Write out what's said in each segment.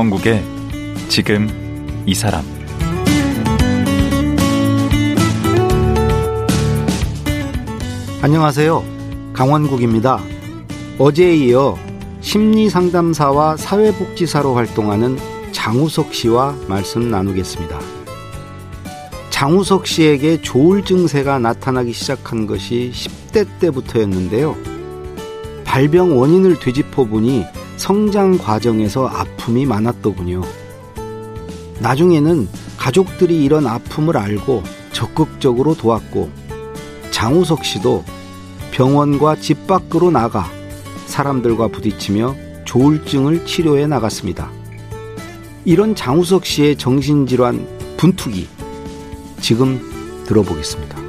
강원국의 지금 이 사람 안녕하세요. 강원국입니다. 어제에 이어 심리상담사와 사회복지사로 활동하는 장우석 씨와 말씀 나누겠습니다. 장우석 씨에게 조울 증세가 나타나기 시작한 것이 10대 때부터였는데요. 발병 원인을 되짚어 보니 성장 과정에서 아픔이 많았더군요. 나중에는 가족들이 이런 아픔을 알고 적극적으로 도왔고 장우석 씨도 병원과 집 밖으로 나가 사람들과 부딪히며 조울증을 치료해 나갔습니다. 이런 장우석 씨의 정신질환 분투기 지금 들어보겠습니다.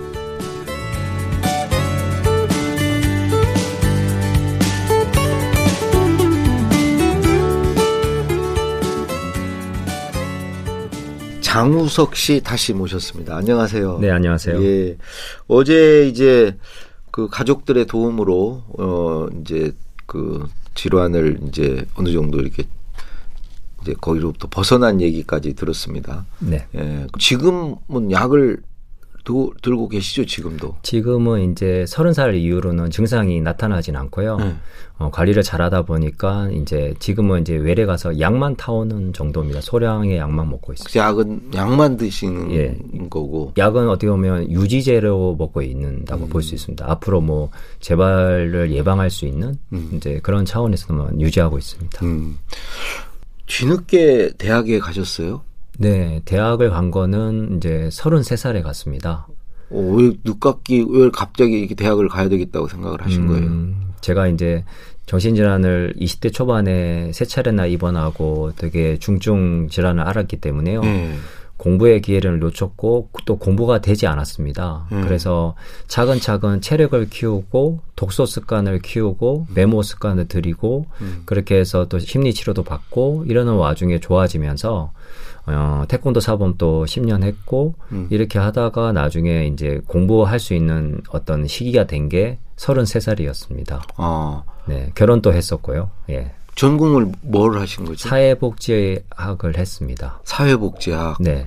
장우석 씨 다시 모셨습니다. 안녕하세요. 네, 안녕하세요. 예. 어제 이제 그 가족들의 도움으로 어 이제 그 질환을 이제 어느 정도 이렇게 이제 거기로부터 벗어난 얘기까지 들었습니다. 네. 예. 지금은 약을 도, 들고 계시죠, 지금도? 지금은 이제 서른 살 이후로는 증상이 나타나진 않고요. 네. 어, 관리를 잘하다 보니까 이제 지금은 이제 외래 가서 약만 타오는 정도입니다. 소량의 약만 먹고 있습니다. 그 약은 약만 드시는 예. 거고. 약은 어떻게 보면 유지제로 먹고 있는다고 음. 볼수 있습니다. 앞으로 뭐 재발을 예방할 수 있는 음. 이제 그런 차원에서만 유지하고 있습니다. 음. 뒤늦게 대학에 가셨어요? 네, 대학을 간 거는 이제 33살에 갔습니다. 어, 왜 늦깎이 왜 갑자기 이렇게 대학을 가야 되겠다고 생각을 하신 거예요? 음, 제가 이제 정신질환을 20대 초반에 세 차례나 입원하고 되게 중증 질환을 알았기 때문에요. 네. 공부의 기회를 놓쳤고 또 공부가 되지 않았습니다. 음. 그래서 차근차근 체력을 키우고 독서 습관을 키우고 메모 습관을 들이고 음. 그렇게 해서 또 심리 치료도 받고 이러는 와중에 좋아지면서 어, 태권도 사범 또 10년 했고 음. 이렇게 하다가 나중에 이제 공부할 수 있는 어떤 시기가 된 게 33살이었습니다. 아, 네, 결혼도 했었고요. 예. 전공을 뭘 하신 거죠? 사회복지학을 했습니다. 사회복지학. 네.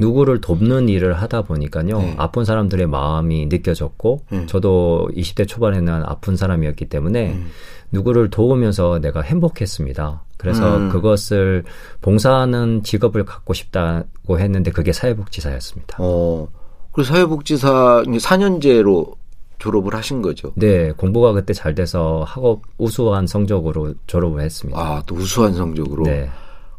누구를 돕는 일을 하다 보니까요. 네. 아픈 사람들의 마음이 느껴졌고, 네. 저도 20대 초반에는 아픈 사람이었기 때문에 음. 누구를 도우면서 내가 행복했습니다. 그래서 음. 그것을 봉사하는 직업을 갖고 싶다고 했는데 그게 사회복지사였습니다. 어, 그래서 사회복지사 이제 4년제로 졸업을 하신 거죠. 네, 공부가 그때 잘 돼서 학업 우수한 성적으로 졸업을 했습니다. 아, 또 우수한 성적으로. 네.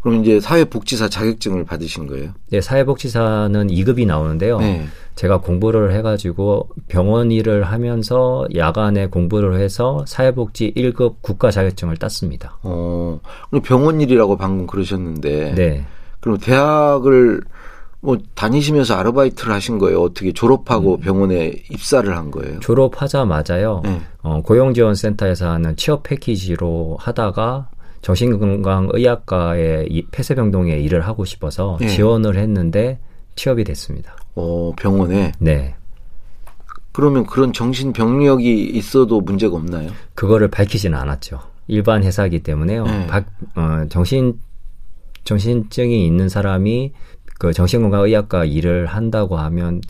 그럼 이제 사회복지사 자격증을 받으신 거예요? 네, 사회복지사는 2급이 나오는데요. 네. 제가 공부를 해가지고 병원 일을 하면서 야간에 공부를 해서 사회복지 1급 국가 자격증을 땄습니다. 어, 그럼 병원 일이라고 방금 그러셨는데. 네. 그럼 대학을 뭐 다니시면서 아르바이트를 하신 거예요? 어떻게 졸업하고 병원에 입사를 한 거예요? 졸업하자마자요. 네. 어, 고용지원센터에서 하는 취업 패키지로 하다가 정신건강의학과의 이 폐쇄병동에 일을 하고 싶어서 네. 지원을 했는데 취업이 됐습니다. 어, 병원에. 네. 그러면 그런 정신병력이 있어도 문제가 없나요? 그거를 밝히지는 않았죠. 일반 회사이기 때문에요. 네. 박- 어, 정신 정신증이 있는 사람이 그 정신건강의학과 일을 한다고 하면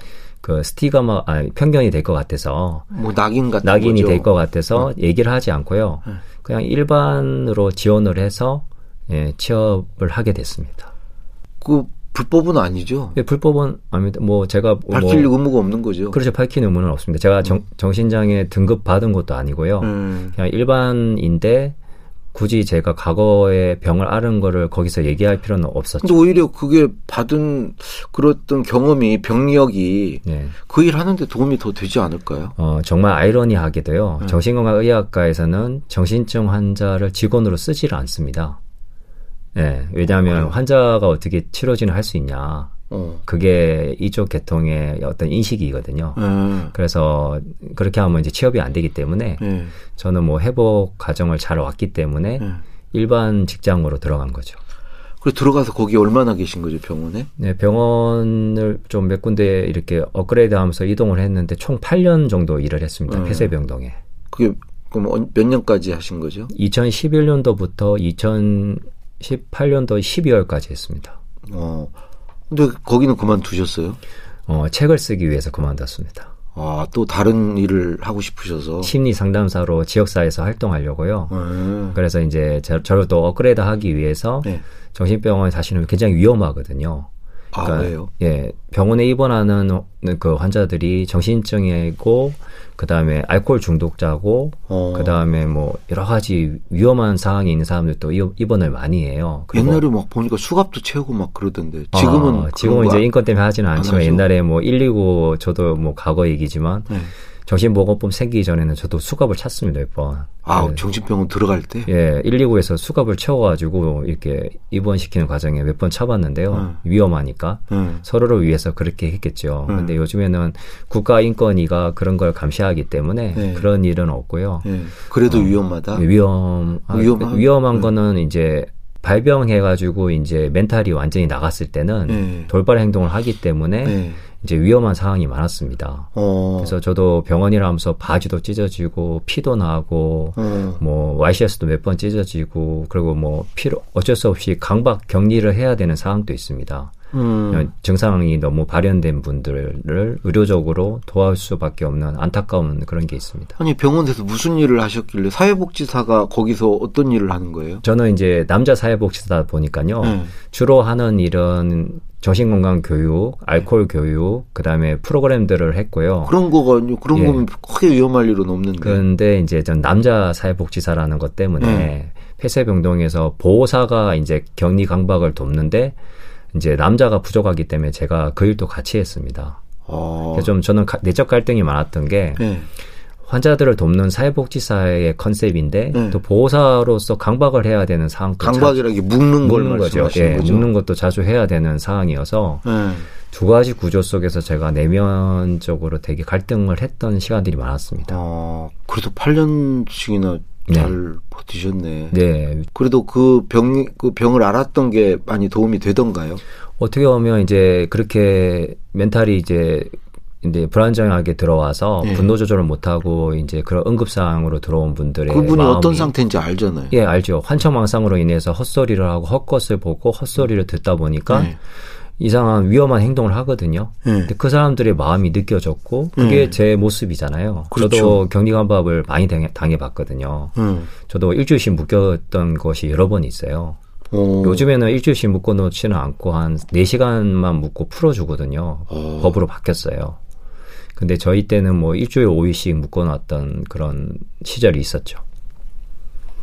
그 스티가마 아 편견이 될 것 같아서 뭐 낙인 같은 낙인이? 될 것 같아서 얘기를 하지 않고요. 네. 그냥 일반으로 지원을 해서 예, 취업을 하게 됐습니다. 그 불법은 아니죠? 예, 불법은 아닙니다. 뭐 제가 뭐 밝힐 의무가 없는 거죠? 그렇죠 밝힌 의무는 없습니다. 제가 정, 정신장애 등급 받은 것도 아니고요. 음. 그냥 일반인데 굳이 제가 과거에 병을 앓은 거를 거기서 얘기할 필요는 없었죠. 근데 오히려 그게 받은 그랬던 경험이 병력이 네. 그일 하는데 도움이 더 되지 않을까요? 어, 정말 아이러니하게도요. 음. 정신건강의학과에서는 정신증 환자를 직원으로 쓰지를 않습니다. 네, 왜냐하면 환자가 어떻게 치료진을 할 수 있냐. 어. 그게 이쪽 계통의 어떤 인식이거든요. 예. 그래서 그렇게 하면 이제 취업이 안 되기 때문에 예. 저는 뭐 회복 과정을 잘 왔기 때문에 예. 일반 직장으로 들어간 거죠. 그리고 들어가서 거기 얼마나 계신 거죠 병원에? 네, 병원을 좀 몇 군데 이렇게 업그레이드 하면서 이동을 했는데 총 8년 정도 일을 했습니다. 음. 폐쇄병동에. 그게 그럼 언- 몇 년까지 하신 거죠? 2011년도부터 2018년도 12월까지 했습니다. 어. 근데 거기는 그만두셨어요? 어, 책을 쓰기 위해서 그만뒀습니다. 아, 또 다른 일을 하고 싶으셔서. 심리 상담사로 지역사회에서 활동하려고요. 네. 그래서 이제 저, 저를 또 업그레이드 하기 위해서 네. 정신병원에 사실은 굉장히 위험하거든요. 아, 그러니까 왜요? 예, 병원에 입원하는 그 환자들이 정신증이고 그다음에 알코올 중독자고 어. 그다음에 뭐 여러 가지 위험한 상황이 있는 사람들도 이- 입원을 많이 해요. 옛날에 막 보니까 수갑도 채우고 막 그러던데. 지금은. 아, 지금은 거 이제 안- 인권 때문에 하지는 안 않지만? 옛날에 뭐 119 저도 뭐 과거 얘기지만 네. 정신보건법 생기기 전에는 저도 수갑을 찼습니다 몇 번. 아, 네. 정신병원 들어갈 때? 예, 119에서 수갑을 채워가지고 이렇게 입원시키는 과정에 몇번 쳐봤는데요. 음. 위험하니까. 네. 서로를 위해서 그렇게 했겠죠. 음. 근데 요즘에는 국가인권위가 그런 걸 감시하기 때문에 네. 그런 일은 없고요. 네. 그래도 위험하다. 위험, 아, 위험한- 위험한 네. 거는 이제 발병해가지고 이제 멘탈이 완전히 나갔을 때는 네. 돌발 행동을 하기 때문에 네. 이제 위험한 상황이 많았습니다. 어. 그래서 저도 병원이라 하면서 바지도 찢어지고 피도 나고 어. 뭐 YCS도 몇 번 찢어지고 그리고 뭐 필요 어쩔 수 없이 강박 격리를 해야 되는 상황도 있습니다. 음. 증상이 너무 발현된 분들을 의료적으로 도와줄 수밖에 없는 안타까운 그런 게 있습니다. 아니 병원에서 무슨 일을 하셨길래 사회복지사가 거기서 어떤 일을 하는 거예요? 저는 이제 남자 사회복지사다 보니까요. 네. 주로 하는 일은 정신건강 교육, 알코올 교육, 그다음에 프로그램들을 했고요. 그런 거가 그런 예. 거면 크게 위험할 일은 없는데. 그런데 이제 전 남자 사회복지사라는 것 때문에 네. 폐쇄병동에서 보호사가 이제 격리 강박을 돕는데 이제 남자가 부족하기 때문에 제가 그 일도 같이 했습니다. 어. 그래서 좀 저는 가- 내적 갈등이 많았던 게 네. 환자들을 돕는 사회복지사의 컨셉인데 네. 또 보호사로서 강박을 해야 되는 상황도 강박이라는 게 묶는 걸 묶는 거죠. 예, 거죠. 묶는 것도 자주 해야 되는 상황이어서 네. 두 가지 구조 속에서 제가 내면적으로 되게 갈등을 했던 시간들이 많았습니다. 어, 그래도 8년씩이나 네. 잘 버티셨네. 네, 그래도 그 병, 그 병을 알았던 게 많이 도움이 되던가요? 어떻게 보면 이제 그렇게 멘탈이 이제 이제 불안정하게 들어와서 예. 분노 조절을 못하고 이제 그런 응급상으로 들어온 분들의 그분이 마음이 어떤 상태인지 알잖아요. 예 알죠 환청망상으로 인해서 헛소리를 하고 헛것을 보고 헛소리를 듣다 보니까 네. 이상한 위험한 행동을 하거든요. 네. 근데 그 사람들의 마음이 느껴졌고 그게 음. 제 모습이잖아요. 그렇죠. 저도 격리감밥을 많이 당해, 당해 봤거든요. 음. 저도 일주일씩 묶였던 것이 여러 번 있어요. 어. 요즘에는 일주일씩 묶어 놓지는 않고 한 4시간만 묶고 풀어 주거든요. 어. 법으로 바뀌었어요. 근데 저희 때는 뭐 일주일 5일씩 묶어 놨던 그런 시절이 있었죠.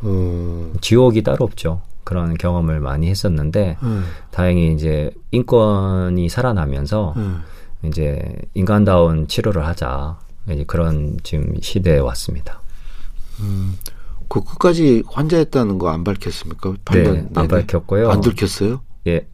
어. 지옥이 따로 없죠. 그런 경험을 많이 했었는데 음. 다행히 이제 인권이 살아나면서 음. 이제 인간다운 치료를 하자 이제 그런 지금 시대에 왔습니다. 그 끝까지 환자였다는 거 안 밝혔습니까? 8년 네, 내내? 안 밝혔고요. 안 들켰어요? 예.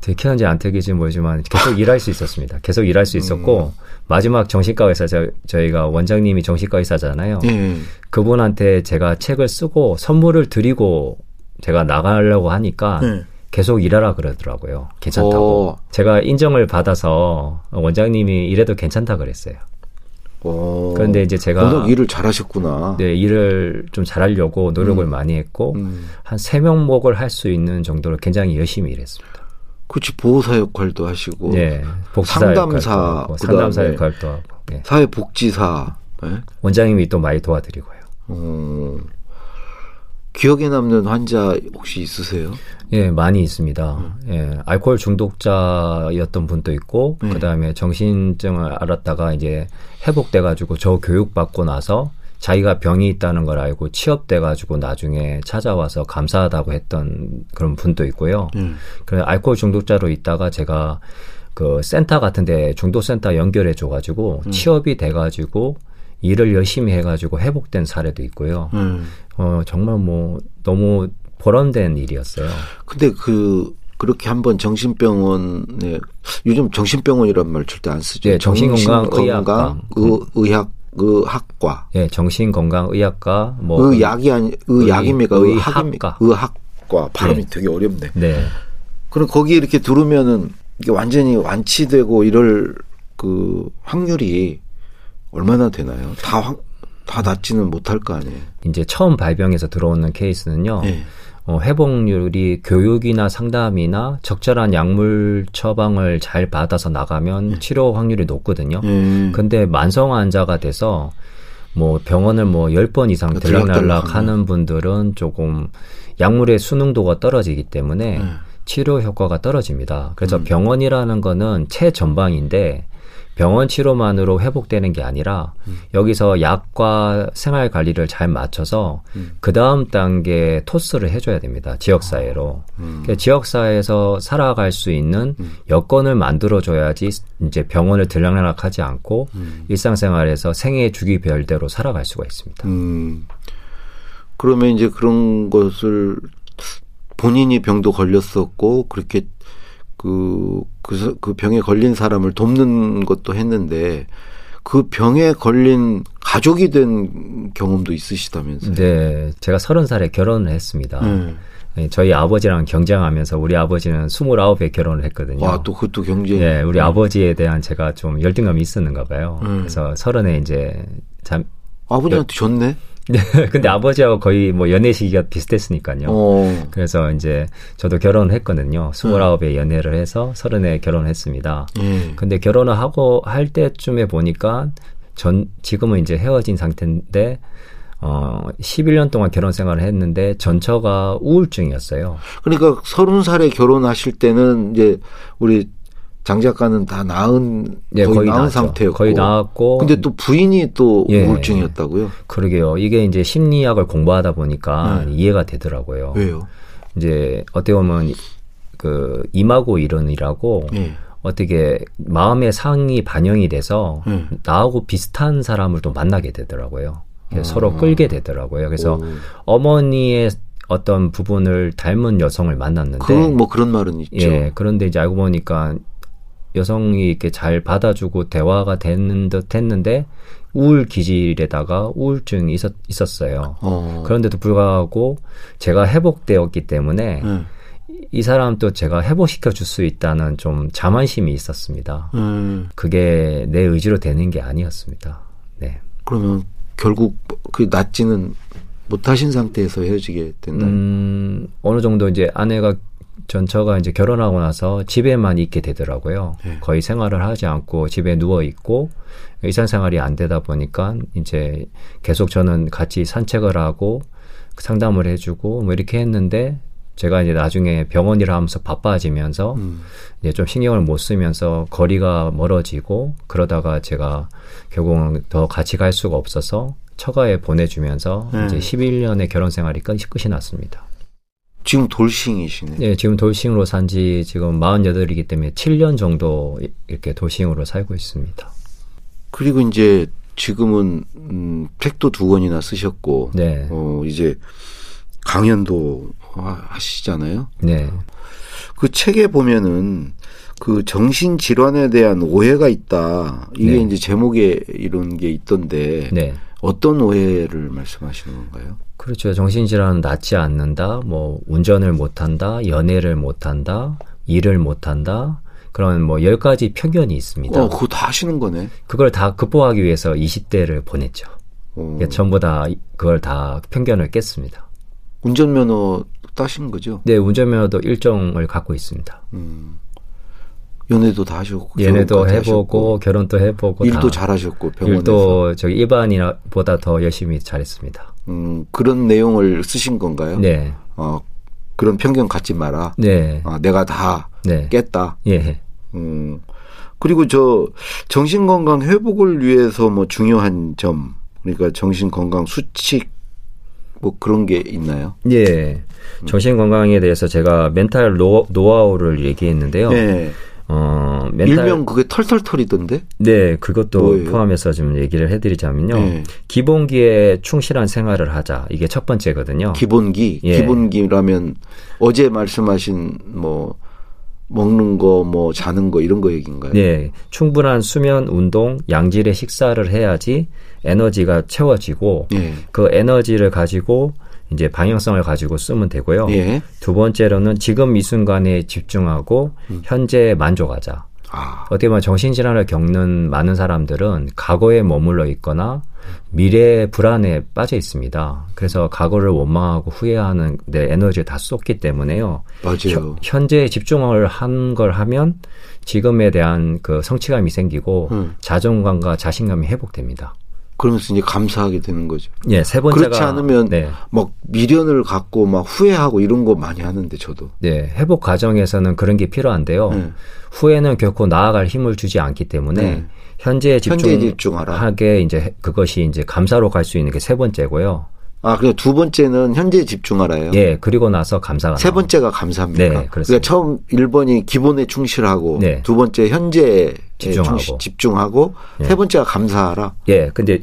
들켰는지 안 들킬지 모르지만 계속 일할 수 있었습니다. 계속 일할 수 있었고 음. 마지막 정신과 의사 저, 저희가 원장님이 정신과 의사잖아요. 예. 그분한테 제가 책을 쓰고 선물을 드리고 제가 나가려고 하니까 네. 계속 일하라 그러더라고요. 괜찮다고. 어. 제가 인정을 받아서 원장님이 이래도 괜찮다 그랬어요. 어. 그런데 이제 제가 워낙 일을 잘하셨구나. 네, 일을 좀 잘하려고 노력을 음. 많이 했고 음. 한세 명목을 할 수 있는 정도로 굉장히 열심히 일했습니다. 그렇지 보호사 역할도 하시고 네, 상담사, 역할도 상담사 역할도 하고, 네. 사회복지사. 예? 원장님이 또 많이 도와드리고요. 어. 기억에 남는 환자 혹시 있으세요? 예, 많이 있습니다. 예, 알코올 중독자였던 분도 있고, 네. 그 다음에 정신증을 알았다가 이제 회복돼가지고 저 교육받고 나서 자기가 병이 있다는 걸 알고 취업돼가지고 나중에 찾아와서 감사하다고 했던 그런 분도 있고요. 음. 그래 알코올 중독자로 있다가 제가 그 센터 같은데 중독센터 연결해 줘가지고 취업이 돼가지고 일을 열심히 해가지고 회복된 사례도 있고요. 음. 어 정말 뭐 너무 보람된 일이었어요. 근데 그 그렇게 한번 정신병원에 요즘 정신병원이란 말 절대 안 쓰죠. 네, 정신건강의학과. 의, 의학 의학과 예, 정신건강의학과 뭐 의학이 아니 의학입니까? 의- 의학입니까? 의학과. 발음이 되게 어렵네. 네. 그럼 거기 이렇게 들으면은 이게 완전히 완치되고 이럴 그 확률이 얼마나 되나요? 다, 확- 다 낫지는 못할 거 아니에요. 이제 처음 발병해서 들어오는 케이스는요. 네. 어, 회복률이 교육이나 상담이나 적절한 약물 처방을 잘 받아서 나가면 치료 확률이 높거든요. 예. 근데 만성 환자가 돼서 뭐 병원을 뭐 10번 이상 그러니까 들락날락 하는 분들은 조금 약물의 수능도가 떨어지기 때문에 네. 치료 효과가 떨어집니다. 음. 그래서 병원이라는 거는 최전방인데 병원 치료만으로 회복되는 게 아니라 음. 여기서 약과 생활 관리를 잘 맞춰서 음. 그 다음 단계 토스를 해줘야 됩니다. 지역사회로. 음. 그러니까 지역사회에서 살아갈 수 있는 여건을 만들어줘야지 이제 병원을 들락날락하지 않고 음. 일상생활에서 생애 주기별대로 살아갈 수가 있습니다. 음. 그러면 이제 그런 것을 본인이 병도 걸렸었고 그렇게 그, 그, 사- 그 병에 걸린 사람을 돕는 것도 했는데 그 병에 걸린 가족이 된 경험도 있으시다면서요? 네, 제가 서른 살에 결혼을 했습니다. 네. 네, 저희 아버지랑 경쟁하면서 우리 아버지는 29에 결혼을 했거든요. 와, 또 그것도 경쟁. 예, 우리 아버지에 대한 제가 좀 열등감이 있었는가 봐요. 음. 그래서 서른에 이제 잠, 아버지한테 줬네? 네, 근데 아버지하고 거의 뭐 연애 시기가 비슷했으니까요. 어. 그래서 이제 저도 결혼을 했거든요. 29에 연애를 해서 서른에 결혼을 했습니다. 예. 근데 결혼을 하고 할 때쯤에 보니까 전 지금은 이제 헤어진 상태인데 어 11년 동안 결혼 생활을 했는데 전처가 우울증이었어요. 그러니까 서른 살에 결혼하실 때는 이제 우리 장 작가는 다 나은 예, 거의, 거의 나은 나았죠. 상태였고 거의 나았고 근데 또 부인이 또 예. 우울증이었다고요? 그러게요. 이게 이제 심리학을 공부하다 보니까 네. 이해가 되더라고요. 왜요? 이제 어떻게 보면 그 이마고 이론이라고 예. 어떻게 마음의 상이 반영이 돼서 음. 나하고 비슷한 사람을 또 만나게 되더라고요. 그래서 서로 끌게 되더라고요. 그래서 오. 어머니의 어떤 부분을 닮은 여성을 만났는데 그뭐 그런 말은 있죠. 예, 그런데 이제 알고 보니까 여성이 이렇게 잘 받아주고 대화가 되는 듯 했는데 우울 기질에다가 우울증이 있었, 있었어요. 어. 그런데도 불구하고 제가 회복되었기 때문에 예. 이 사람도 제가 회복시켜 줄 수 있다는 좀 자만심이 있었습니다. 음, 그게 내 의지로 되는 게 아니었습니다. 네. 그러면 결국 그 낫지는 못하신 상태에서 헤어지게 된다. 음, 어느 정도 이제 아내가 전처가 이제 결혼하고 나서 집에만 있게 되더라고요. 네. 거의 생활을 하지 않고 집에 누워 있고 일상 생활이 안 되다 보니까 이제 계속 저는 같이 산책을 하고 상담을 해주고 뭐 이렇게 했는데 제가 이제 나중에 병원이라 하면서 바빠지면서 음. 이제 좀 신경을 못 쓰면서 거리가 멀어지고 그러다가 제가 결국은 더 같이 갈 수가 없어서 처가에 보내주면서 네. 이제 11년의 결혼 생활이 끝, 끝이 났습니다. 지금 돌싱이시네. 네, 지금 돌싱으로 산 지 지금 48이기 때문에 7년 정도 이- 이렇게 돌싱으로 살고 있습니다. 그리고 이제 지금은 음, 책도 두 권이나 쓰셨고, 네. 어, 이제 강연도 하- 하시잖아요. 네. 그 책에 보면은 그 정신 질환에 대한 오해가 있다. 이게 네. 이제 제목에 이런 게 있던데 네. 어떤 오해를 말씀하시는 건가요? 그렇죠. 정신질환은 낫지 않는다. 뭐 운전을 못한다. 연애를 못한다. 일을 못한다. 그런 뭐 열 가지 편견이 있습니다. 어, 그거 다 하시는 거네. 그걸 다 극복하기 위해서 20대를 보냈죠. 어, 이게 전부 다 그걸 다 편견을 깼습니다. 운전면허 따신 거죠? 네, 운전면허도 일정을 갖고 있습니다. 음. 연애도 다 하셨고 연애도 결혼까지 해보고 하셨고, 결혼도 해보고 일도 다 잘하셨고 병원에서 일도 저기 일반인보다 더 열심히 잘했습니다. 음, 그런 내용을 쓰신 건가요? 네, 어, 그런 편견 갖지 마라. 네, 아, 내가 다 네, 깼다. 예, 음. 그리고 저 정신 건강 회복을 위해서 뭐 중요한 점 그러니까 정신 건강 수칙 뭐 그런 게 있나요? 예. 정신 건강에 대해서 제가 멘탈 노, 노하우를 얘기했는데요. 네. 어, 멘탈 일명 그게 털털털이던데. 네, 그것도 뭐예요? 포함해서 좀 얘기를 해드리자면요. 네. 기본기에 충실한 생활을 하자. 이게 첫 번째거든요. 기본기. 예. 기본기라면 어제 말씀하신 뭐 먹는 거 뭐 자는 거 이런 거 얘기인가요? 네, 충분한 수면, 운동, 양질의 식사를 해야지 에너지가 채워지고 예. 그 에너지를 가지고 이제 방향성을 가지고 쓰면 되고요. 예. 두 번째로는 지금 이 순간에 집중하고 음. 현재에 만족하자. 아, 어떻게 보면 정신질환을 겪는 많은 사람들은 과거에 머물러 있거나 미래의 불안에 빠져 있습니다. 그래서 과거를 원망하고 후회하는 내 에너지를 다 쏟기 때문에요. 맞아요. 현 재에 집중을 한 걸 하면 지금에 대한 그 성취감이 생기고 음. 자존감과 자신감이 회복됩니다. 그러면서 이제 감사하게 되는 거죠. 예, 세 번째가 그렇지 않으면 네. 막 미련을 갖고 막 후회하고 이런 거 많이 하는데 저도. 네, 회복 과정에서는 그런 게 필요한데요. 네. 후회는 결코 나아갈 힘을 주지 않기 때문에 네. 현재에 현재에 집중하라. 집중하게 이제 그것이 이제 감사로 갈 수 있는 게 세 번째고요. 아, 그냥 두 번째는 현재에 집중하라요. 예, 그리고 나서 감사가 세. 번째가 감사합니까? 네, 그러니까. 처음 1번이 기본에 충실하고 네. 두 번째 현재에 집중하고. 충실- 집중하고 예. 세 번째가 감사하라. 예, 근데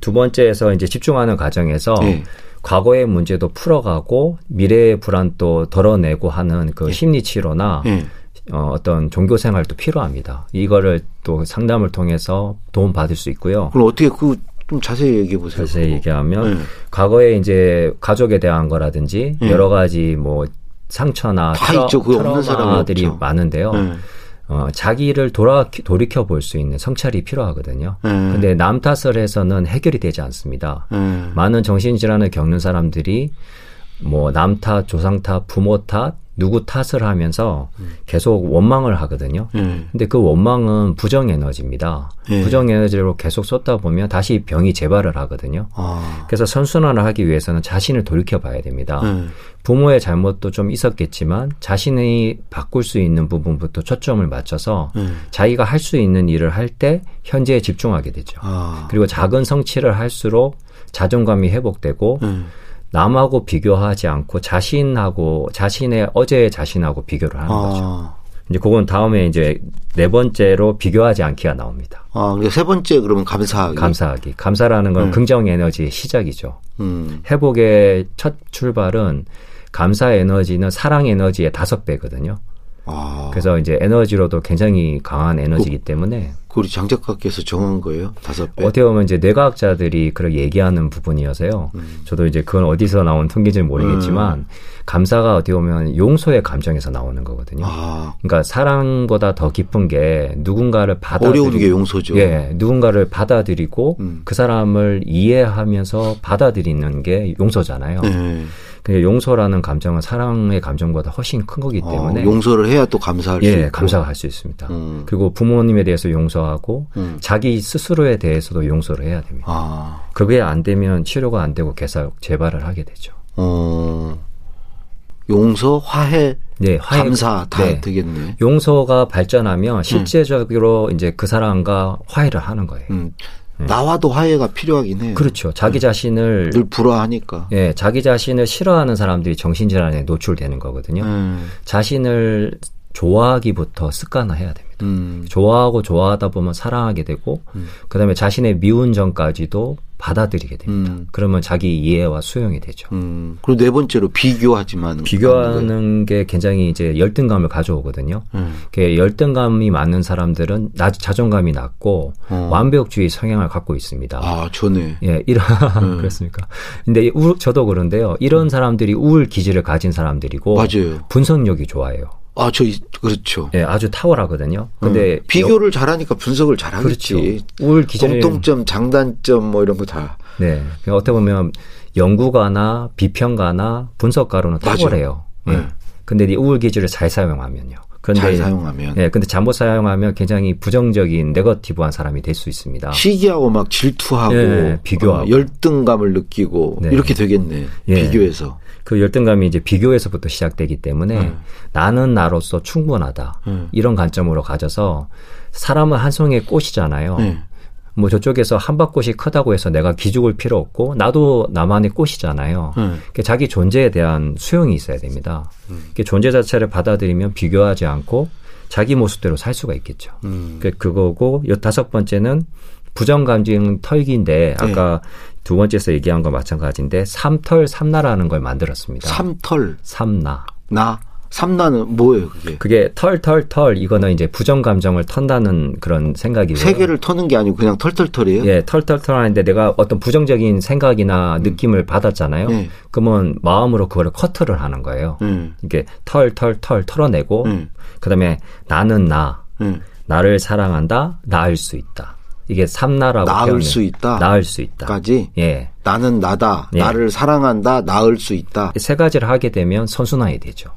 두 번째에서 이제 집중하는 과정에서 예. 과거의 문제도 풀어가고 미래의 불안도 덜어내고 하는 그 심리 치료나 예. 어, 어떤 종교 생활도 필요합니다. 이거를 또 상담을 통해서 도움 받을 수 있고요. 그럼 어떻게 그 좀 자세히 얘기해 보세요. 자세히. 얘기하면 네. 과거에 이제 가족에 대한 거라든지 네. 여러 가지 뭐 상처나 다 있죠. 그거 없는 없죠. 많은데요. 네. 어, 자기를 돌아 돌이켜 볼 수 있는 성찰이 필요하거든요. 네. 근데 남 탓을 해서는 해결이 되지 않습니다. 네. 많은 정신 질환을 겪는 사람들이 뭐 남 탓, 조상 탓, 부모 탓, 누구 탓을 하면서 계속 원망을 하거든요. 네. 근데 그 원망은 부정 에너지입니다. 예. 부정 에너지로 계속 쏟다 보면 다시 병이 재발을 하거든요. 아. 그래서 선순환을 하기 위해서는 자신을 돌이켜 봐야 됩니다. 네. 부모의 잘못도 좀 있었겠지만 자신이 바꿀 수 있는 부분부터 초점을 맞춰서 네. 자기가 할 수 있는 일을 할 때 현재에 집중하게 되죠. 아. 그리고 작은 성취를 할수록 자존감이 회복되고 네. 남하고 비교하지 않고 자신하고 자신의 어제의 자신하고 비교를 하는 거죠. 아. 이제 그건 다음에 이제 네 번째로 비교하지 않기가 나옵니다. 아, 그러니까 세 번째 그러면 감사하기. 감사하기. 감사라는 건 음. 긍정 에너지의 시작이죠. 음. 회복의 첫 출발은 감사 에너지는 사랑 에너지의 다섯 배거든요. 아. 그래서 이제 에너지로도 굉장히 강한 에너지이기 때문에 그 우리 장 작가께서 정한 거예요? 다섯 배. 어떻게 보면 이제 뇌과학자들이 그렇게 얘기하는 부분이어서요. 음. 저도 이제 그건 어디서 나온 통계인지는 모르겠지만 감사가 어떻게 보면 용서의 감정에서 나오는 거거든요. 아. 그러니까 사랑보다 더 깊은 게 누군가를 받아들이고 어려운 게 용서죠. 예, 누군가를 받아들이고 음. 그 사람을 이해하면서 받아들이는 게 용서잖아요. 네. 근데 용서라는 감정은 사랑의 감정보다 훨씬 큰 거기 때문에 어, 용서를 해야 또 감사할 수 예, 있고. 감사가 할수 있습니다. 음. 그리고 부모님에 대해서 용서하고 음. 자기 스스로에 대해서도 용서를 해야 됩니다. 아. 그게 안 되면 치료가 안 되고 계속 재발을 하게 되죠. 어. 용서, 화해, 네, 화해- 감사 다 네. 되겠네. 용서가 발전하면 실제적으로 이제 그 사람과 화해를 하는 거예요. 음. 나와도 화해가 필요하긴 해요. 네. 그렇죠. 자기 자신을 늘 불화하니까. 예, 자기 자신을 싫어하는 사람들이 정신질환에 노출되는 거거든요. 음. 자신을 좋아하기부터 습관화해야 됩니다. 음. 좋아하고 좋아하다 보면 사랑하게 되고, 그다음에 자신의 미운 점까지도 받아들이게 됩니다. 음. 그러면 자기 이해와 수용이 되죠. 음. 그리고 네 번째로 비교하지만 비교하는 게 굉장히 이제 열등감을 가져오거든요. 음. 그 열등감이 많은 사람들은 나 자존감이 낮고 어. 완벽주의 성향을 갖고 있습니다. 아, 전에. 예, 이런 음. 그렇습니까? 근데 이 우, 저도 그런데요. 이런 사람들이 우울 기질을 가진 사람들이고 맞아요. 분석력이 좋아요. 아, 저, 이- 그렇죠. 예, 아주 탁월하거든요. 근데 음. 비교를 잘하니까 분석을 잘하겠지. 그렇죠. 우울 기질 공통점, 장단점 뭐 이런 거 다. 네. 그러니까 어떻게 보면 연구가나 비평가나 분석가로는 맞아요. 탁월해요. 예. 네. 근데 이 우울 기질을 잘 사용하면요. 그런데 잘 사용하면. 예, 근데 잘못 사용하면 굉장히 부정적인 네거티브한 사람이 될 수 있습니다. 시기하고 막 질투하고 예, 비교하고. 어, 열등감을 느끼고 네. 이렇게 되겠네. 예. 비교해서. 그 열등감이 이제 비교에서부터 시작되기 때문에 음. 나는 나로서 충분하다. 음. 이런 관점으로 가져서 사람은 한 송이의 꽃이잖아요. 네. 뭐 저쪽에서 한밭꽃이 크다고 해서 내가 기죽을 필요 없고 나도 나만의 꽃이잖아요. 음. 그러니까 자기 존재에 대한 수용이 있어야 됩니다. 그러니까 존재 자체를 받아들이면 비교하지 않고 자기 모습대로 살 수가 있겠죠. 음. 그 그거고 요 다섯 번째는 부정 감정 털기인데 네. 아까 두 번째에서 얘기한 거 마찬가지인데 삼털 삼나라는 걸 만들었습니다. 삼털, 삼나. 나, 삼나는 뭐예요, 그게? 그게 털털털 이거는 이제 부정 감정을 턴다는 그런 생각이고요. 세 개를 터는 게 아니고 그냥 털털털이에요? 예, 털털털 하는데 내가 어떤 부정적인 생각이나 느낌을 받았잖아요. 네. 그러면 마음으로 그거를 커트를 하는 거예요. 음. 이게 털털털 털어내고 음. 그다음에 나는 나 음. 나를 사랑한다, 나을 수 있다. 이게 삼나라고 나을. 수 있다? 나을 수 있다. 까지 예. 나는 나다. 예. 나를 사랑한다. 나을 수 있다. 세 가지를 하게 되면 선순환이 되죠.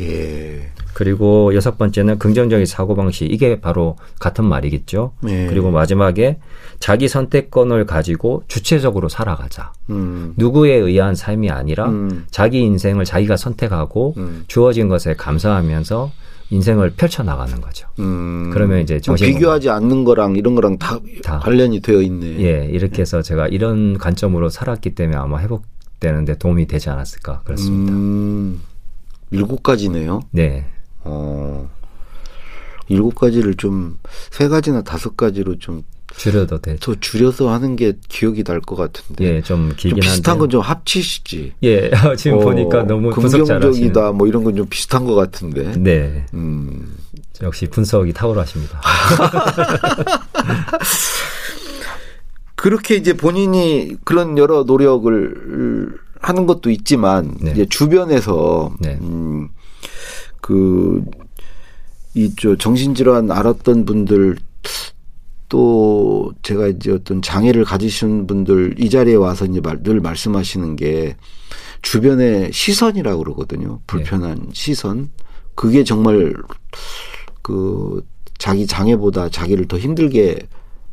예. 그리고 여섯 번째는 긍정적인 사고방식. 이게 바로 같은 말이겠죠. 네. 그리고 마지막에 자기 선택권을 가지고 주체적으로 살아가자. 음. 누구에 의한 삶이 아니라 음. 자기 인생을 자기가 선택하고 음. 주어진 것에 감사하면서 인생을 펼쳐나가는 거죠. 음. 그러면 이제 뭐 정신 비교하지 않는 거랑 이런 거랑 다, 다. 관련이 되어 있네. 예, 이렇게 해서 제가 이런 관점으로 살았기 때문에 아마 회복되는데 도움이 되지 않았을까 그렇습니다. 음. 일곱 가지네요. 네. 어. 일곱 가지를 좀 세 가지나 다섯 가지로 좀더 줄여도 되죠. 줄여서 하는 게 기억이 날 것 같은데. 예, 좀좀 길긴 비슷한 한데. 건좀 합치시지. 예, 지금 어, 보니까 너무. 긍정적이다 뭐 이런 건 좀 비슷한 것 같은데. 네, 음. 역시 분석이 탁월하십니다. 그렇게 이제 본인이 그런 여러 노력을 하는 것도 있지만 네. 이제 주변에서 네. 음, 그 이저 정신질환 알았던 분들 또 제가 이제 어떤 장애를 가지신 분들 이 자리에 와서 이제 말, 늘 말씀하시는 게 주변의 시선이라고 그러거든요. 불편한 시선. 그게 정말 그 자기 장애보다 자기를 더 힘들게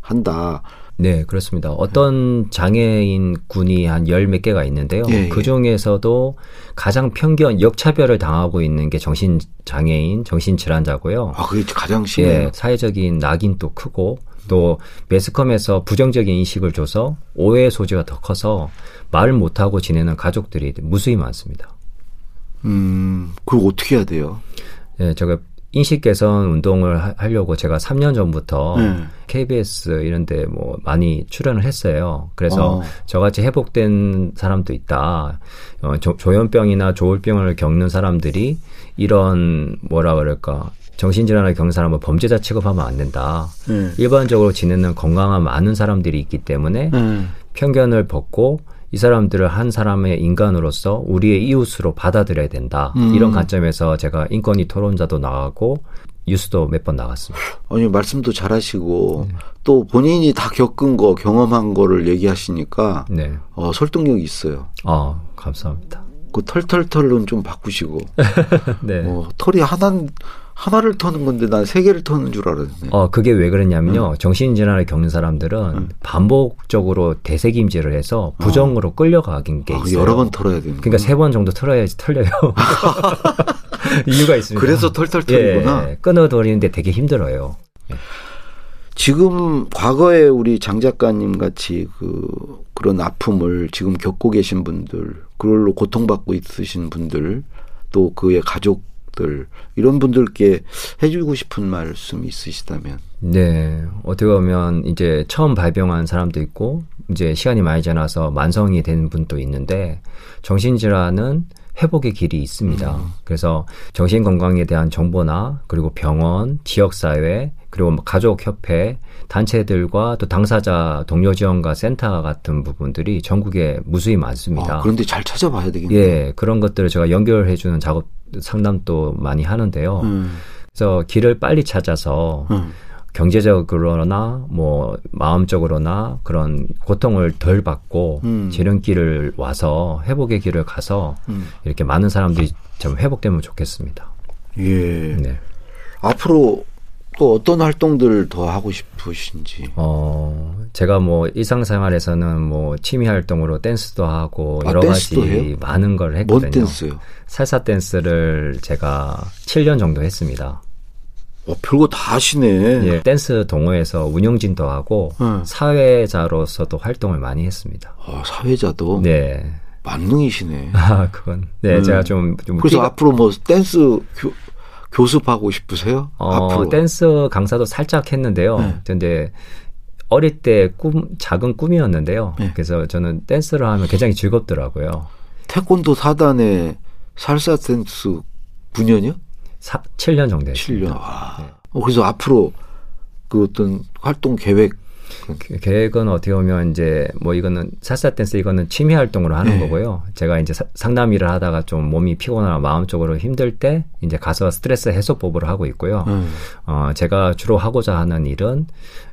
한다. 네, 그렇습니다. 어떤 장애인 군이 한 열 몇 개가 있는데요. 예, 예. 그 중에서도 가장 편견, 역차별을 당하고 있는 게 정신 장애인, 정신 질환자고요. 아, 그게 가장 심해요. 예, 사회적인 낙인도 크고 또 매스컴에서 부정적인 인식을 줘서 오해의 소지가 더 커서 말을 못하고 지내는 가족들이 무수히 많습니다. 음, 그걸 어떻게 해야 돼요? 예, 제가 인식 개선 운동을 하, 하려고 제가 3년 전부터 네. KBS 이런 데 뭐 많이 출연을 했어요. 그래서 어. 저같이 회복된 사람도 있다. 어, 조, 조현병이나 조울병을 겪는 사람들이 이런 뭐라 그럴까 정신질환을 겪는 사람은 범죄자 취급하면 안 된다. 네. 일반적으로 지내는 건강한 많은 사람들이 있기 때문에 네. 편견을 벗고 이 사람들을 한 사람의 인간으로서 우리의 이웃으로 받아들여야 된다. 음. 이런 관점에서 제가 인권위 토론자도 나가고 뉴스도 몇 번 나갔습니다. 아니, 말씀도 잘하시고, 네. 또 본인이 다 겪은 거, 경험한 거를 얘기하시니까, 네. 어, 설득력이 있어요. 아, 감사합니다. 그 털털털은 좀 바꾸시고, 네. 어, 털이 하나, 하나를 터는 건데 난 세 개를 터는 줄 알았네. 어, 그게 왜 그러냐면요. 음. 정신질환을 겪는 사람들은 반복적으로 대세김질을 해서 부정으로 끌려가긴 게 아, 그 있어요. 여러 번 털어야 되는 그러니까 세 번 정도 털어야지 털려요. 이유가 있습니다. 그래서 털털 털이구나. 예, 끊어버리는데 되게 힘들어요. 지금 과거에 우리 장 작가님 같이 그 그런 아픔을 지금 겪고 계신 분들, 그걸로 고통받고 있으신 분들, 또 그의 가족 들 이런 분들께 해주고 싶은 말씀 있으시다면. 네, 어떻게 보면 이제 처음 발병한 사람도 있고 이제 시간이 많이 지나서 만성이 된 분도 있는데 정신질환은 회복의 길이 있습니다. 그래서 정신 건강에 대한 정보나 그리고 병원, 지역 사회 그리고 뭐 가족 협회 단체들과 또 당사자 동료 지원과 센터 같은 부분들이 전국에 무수히 많습니다. 아, 그런데 잘 찾아봐야 되겠네요. 예, 그런 것들을 제가 연결해 주는 작업 상담도 많이 하는데요. 음, 그래서 길을 빨리 찾아서 음. 경제적으로나 뭐 마음적으로나 그런 고통을 덜 받고 음. 지름길을 와서 회복의 길을 가서 음. 이렇게 많은 사람들이 좀 회복되면 좋겠습니다. 예. 네. 앞으로 또 어떤 활동들 더 하고 싶으신지. 어, 제가 뭐 일상생활에서는 뭐 취미 활동으로 댄스도 하고 아, 여러 댄스도 가지 해요? 많은 걸뭔 했거든요. 댄스요? 살사 댄스를 제가 7년 정도 했습니다. 어, 별거 다 하시네. 예, 댄스 동호회에서 운영진도 하고 음. 사회자로서도 활동을 많이 했습니다. 아, 사회자도 네. 만능이시네. 아, 그건. 네, 음. 제가 좀, 좀. 그래서 끼가- 앞으로 뭐 댄스 교, 교습하고 싶으세요? 어, 앞으로. 댄스 강사도 살짝 했는데요. 네. 근데 어릴 때 꿈, 작은 꿈이었는데요. 네. 그래서 저는 댄스를 하면 굉장히 즐겁더라고요. 태권도 사단에 살사 댄스 9년이요? 사, 7년 정도 했어요. 7년. 와. 어, 그래서 앞으로 그 어떤 활동 계획 그 계획은 어떻게 보면 이제 뭐 이거는 살사 댄스 이거는 취미 활동으로 하는 네. 거고요. 제가 이제 사- 상담 일을 하다가 좀 몸이 피곤하거나 마음적으로 힘들 때 이제 가서 스트레스 해소법을 하고 있고요. 음. 어, 제가 주로 하고자 하는 일은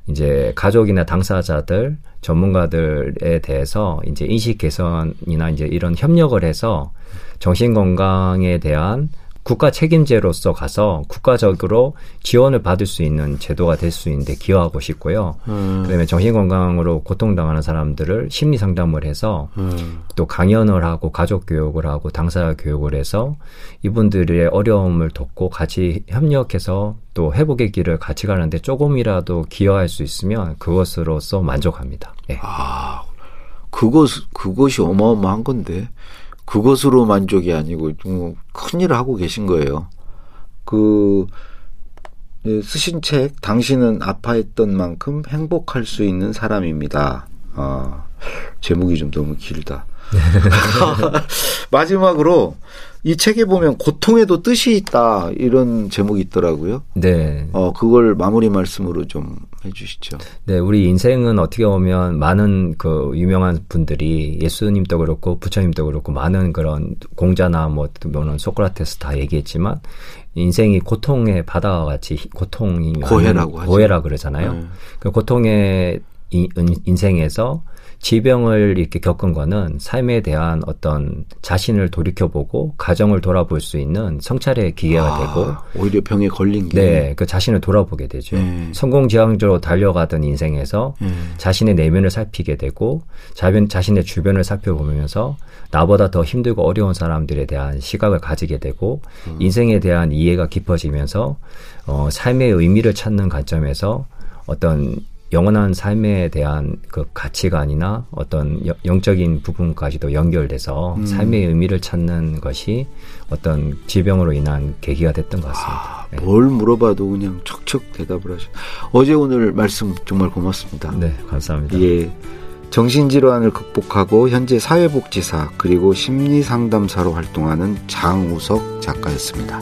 이제 가족이나 당사자들, 전문가들에 대해서 이제 인식 개선이나 이제 이런 협력을 해서 정신 건강에 대한 국가 책임제로서 가서 국가적으로 지원을 받을 수 있는 제도가 될 수 있는데 기여하고 싶고요. 음. 그다음에 정신 건강으로 고통당하는 사람들을 심리 상담을 해서 음. 또 강연을 하고 가족 교육을 하고 당사자 교육을 해서 이분들의 어려움을 돕고 같이 협력해서 또 회복의 길을 같이 가는데 조금이라도 기여할 수 있으면 그것으로서 만족합니다. 예. 아, 그것, 그것이 어마어마한 건데, 그것으로 만족이 아니고, 좀 큰일을 하고 계신 거예요. 그, 예, 쓰신 책, 당신은 아파했던 만큼 행복할 수 있는 사람입니다. 아, 제목이 좀 너무 길다. 마지막으로, 이 책에 보면 고통에도 뜻이 있다, 이런 제목이 있더라고요. 네. 어, 그걸 마무리 말씀으로 좀 해주시죠. 네, 우리 인생은 어떻게 보면 많은 그 유명한 분들이 예수님도 그렇고 부처님도 그렇고 많은 그런 공자나 뭐 또는 소크라테스 다 얘기했지만 인생이 고통의 바다와 같이 고통이 고해라고. 고해라 그러잖아요. 네. 그 고통의 인- 인- 인생에서 지병을 이렇게 겪은 거는 삶에 대한 어떤 자신을 돌이켜보고 가정을 돌아볼 수 있는 성찰의 기회가 되고 아, 오히려 병에 걸린 게. 네, 그 자신을 돌아보게 되죠. 네. 성공 지향적으로 달려가던 인생에서 네. 자신의 내면을 살피게 되고 자변, 자신의 주변을 살펴보면서 나보다 더 힘들고 어려운 사람들에 대한 시각을 가지게 되고 음. 인생에 대한 이해가 깊어지면서 어, 삶의 의미를 찾는 관점에서 어떤 영원한 삶에 대한 그 가치관이나 어떤 여- 영적인 부분까지도 연결돼서 음. 삶의 의미를 찾는 것이 어떤 질병으로 인한 계기가 됐던 것 같습니다. 네. 뭘 물어봐도 그냥 척척 대답을 하셔. 어제 오늘 말씀 정말 고맙습니다. 네, 감사합니다. 예. 정신질환을 극복하고 현재 사회복지사 그리고 심리상담사로 활동하는 장우석 작가였습니다.